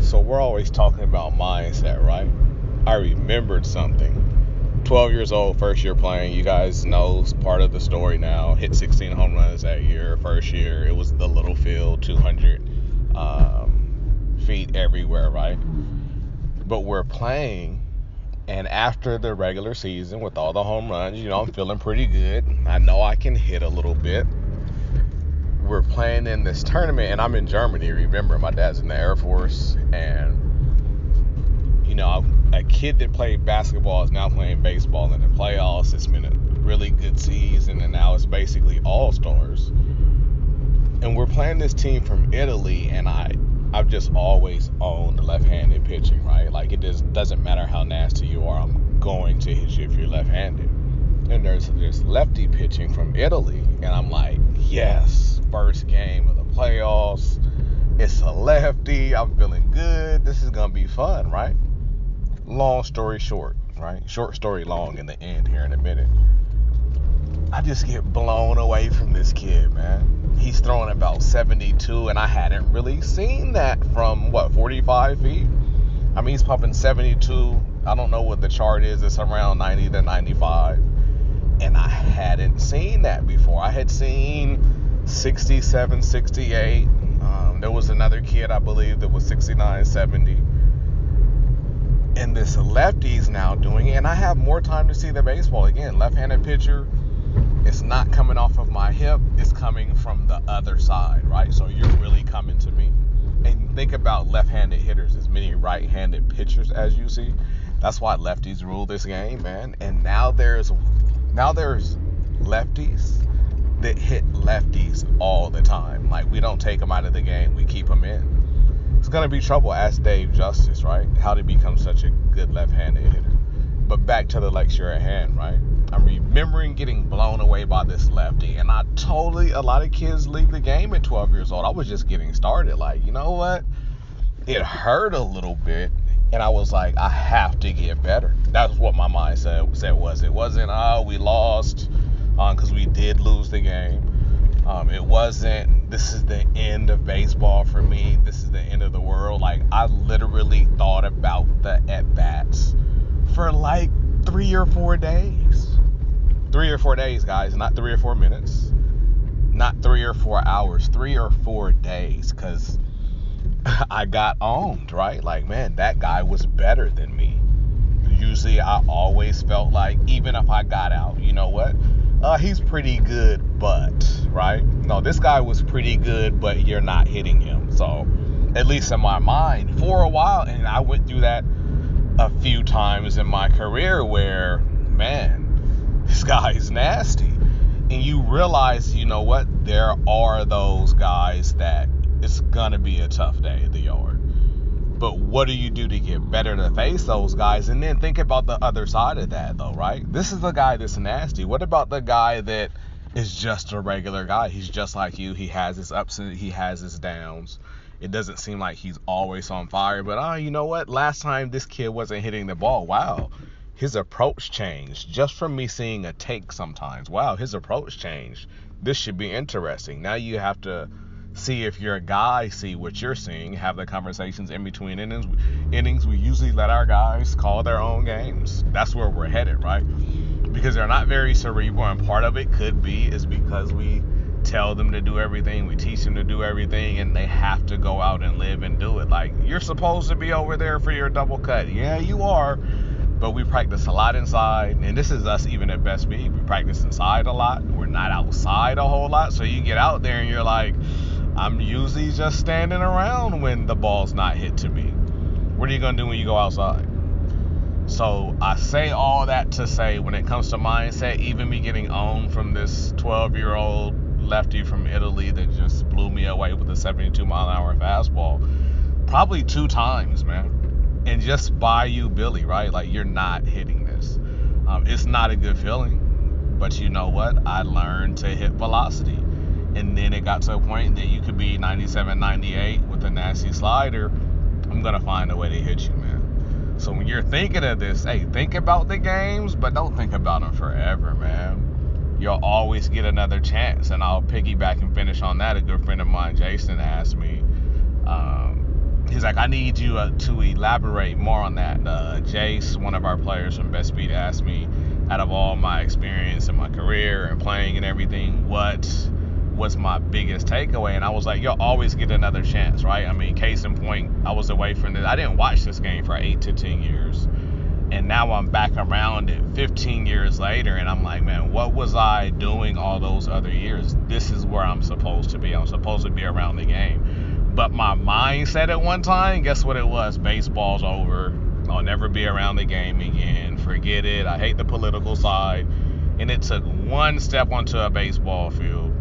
So we're always talking about mindset, right? I remembered something. 12 years old, first year playing. You guys know part of the story now. Hit 16 home runs that year, first year. It was the little field, 200 um, feet everywhere, right? But we're playing, and after the regular season with all the home runs, you know, I'm feeling pretty good. I know I can hit a little bit. We're playing in this tournament, and I'm in Germany. Remember, my dad's in the Air Force, and you know, a kid that played basketball is now playing baseball in the playoffs. It's been a really good season, and now it's basically all stars. And we're playing this team from Italy, and I, I've just always owned left-handed pitching, right? Like it just doesn't matter how nasty you are, I'm going to hit you if you're left-handed. And there's there's lefty pitching from Italy, and I'm like, yes, first game of the playoffs. It's a lefty. I'm feeling good. This is gonna be fun, right? long story short, right? Short story long in the end here in a minute. I just get blown away from this kid, man. He's throwing about 72, and I hadn't really seen that from what 45 feet. I mean, he's pumping 72. I don't know what the chart is. It's around 90 to 95, and I hadn't seen that before. I had seen 67, 68. Um, there was another kid, I believe, that was 69, 70 and this lefty's now doing it, and I have more time to see the baseball. Again, left-handed pitcher, it's not coming off of my hip, it's coming from the other side, right? So you're really coming to me. And think about as right-handed pitchers as you see. That's why lefties rule this game, man. And now there's now there's lefties that hit lefties all the time. Like we don't take them out of the game, we keep them in it's gonna be trouble. Ask Dave Justice, right? How to become such a good left-handed hitter. But back to the lecture at hand, right? I'm remembering getting blown away by this lefty, and I totally a lot of kids leave the game at 12 years old. I was just getting started. Like, you know what? It hurt a little bit, and I was like, I have to get better. That's what my mindset said was. It wasn't, oh, we lost, because um, we did lose the game. Um, it wasn't, this is the end of baseball for me. This is the end of the world. Like, I literally thought about the at bats for like three or four days. Three or four days, guys, not three or four minutes, not three or four hours, three or four days, because I got owned, right? Like, man, that guy was better than me. Usually, I always felt like, even if I got out, you know what? uh, he's pretty good, but right? No, this guy was pretty good, but you're not hitting him. So, at least in my mind, for a while, and I went through that a few times in my career where, man, this guy is nasty. And you realize, you know what? There are those guys that it's gonna be a tough day at the yard. But what do you do to get better to face those guys? And then think about the other side of that, though, right? This is the guy that's nasty. What about the guy that is just a regular guy? He's just like you. He has his ups and he has his downs. It doesn't seem like he's always on fire, but ah, you know what? Last time this kid wasn't hitting the ball. Wow, his approach changed just from me seeing a take sometimes. Wow, his approach changed. This should be interesting. Now you have to see if your guys see what you're seeing, have the conversations in between innings. Innings, we usually let our guys call their own games. That's where we're headed, right? Because they're not very cerebral, and part of it could be is because we tell them to do everything, we teach them to do everything, and they have to go out and live and do it. Like you're supposed to be over there for your double cut. Yeah, you are. But we practice a lot inside, and this is us even at best speed. We practice inside a lot. We're not outside a whole lot. So you get out there and you're like, I'm usually just standing around when the ball's not hit to me. What are you going to do when you go outside? So I say all that to say when it comes to mindset, even me getting owned from this 12 year old lefty from Italy that just blew me away with a 72 mile an hour fastball, probably two times, man. And just by you, Billy, right? Like you're not hitting this. Um, it's not a good feeling. But you know what? I learned to hit velocity and then it got to a point that you could be 97, 98 with a nasty slider. I'm gonna find a way to hit you, man. So when you're thinking of this, hey, think about the games, but don't think about them forever, man. You'll always get another chance. And I'll piggyback and finish on that. A good friend of mine, Jason, asked me, um, he's like, I need you uh, to elaborate more on that. Uh, Jace, one of our players from Best Speed, asked me, out of all my experience in my career and playing and everything, what was my biggest takeaway. And I was like, you'll always get another chance, right? I mean, case in point, I was away from this. I didn't watch this game for eight to 10 years. And now I'm back around it 15 years later. And I'm like, man, what was I doing all those other years? This is where I'm supposed to be. I'm supposed to be around the game. But my mindset at one time, guess what it was? Baseball's over. I'll never be around the game again. Forget it. I hate the political side. And it took one step onto a baseball field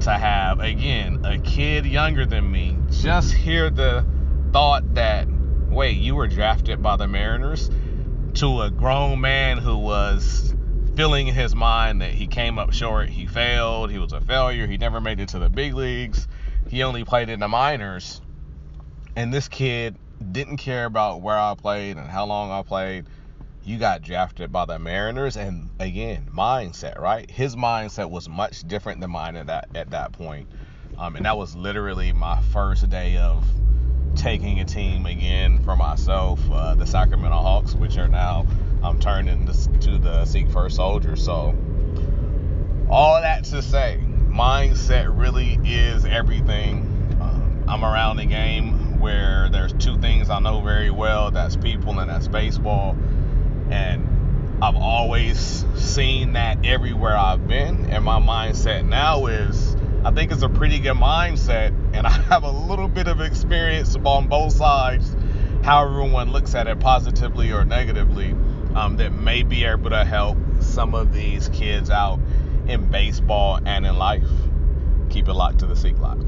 to have again a kid younger than me just hear the thought that wait you were drafted by the mariners to a grown man who was feeling in his mind that he came up short he failed he was a failure he never made it to the big leagues he only played in the minors. And this kid didn't care about where i played and how long i played you got drafted by the Mariners, and again, mindset, right? His mindset was much different than mine at that at that point. Um, and that was literally my first day of taking a team again for myself, uh, the Sacramento Hawks, which are now um, turned into to the Seek First Soldiers. So, all that to say, mindset really is everything. Um, I'm around the game where there's two things I know very well that's people and that's baseball and I've always seen that everywhere I've been. And my mindset now is I think it's a pretty good mindset. And I have a little bit of experience on both sides, how everyone looks at it positively or negatively, um, that may be able to help some of these kids out in baseball and in life. Keep it locked to the Seek Lock.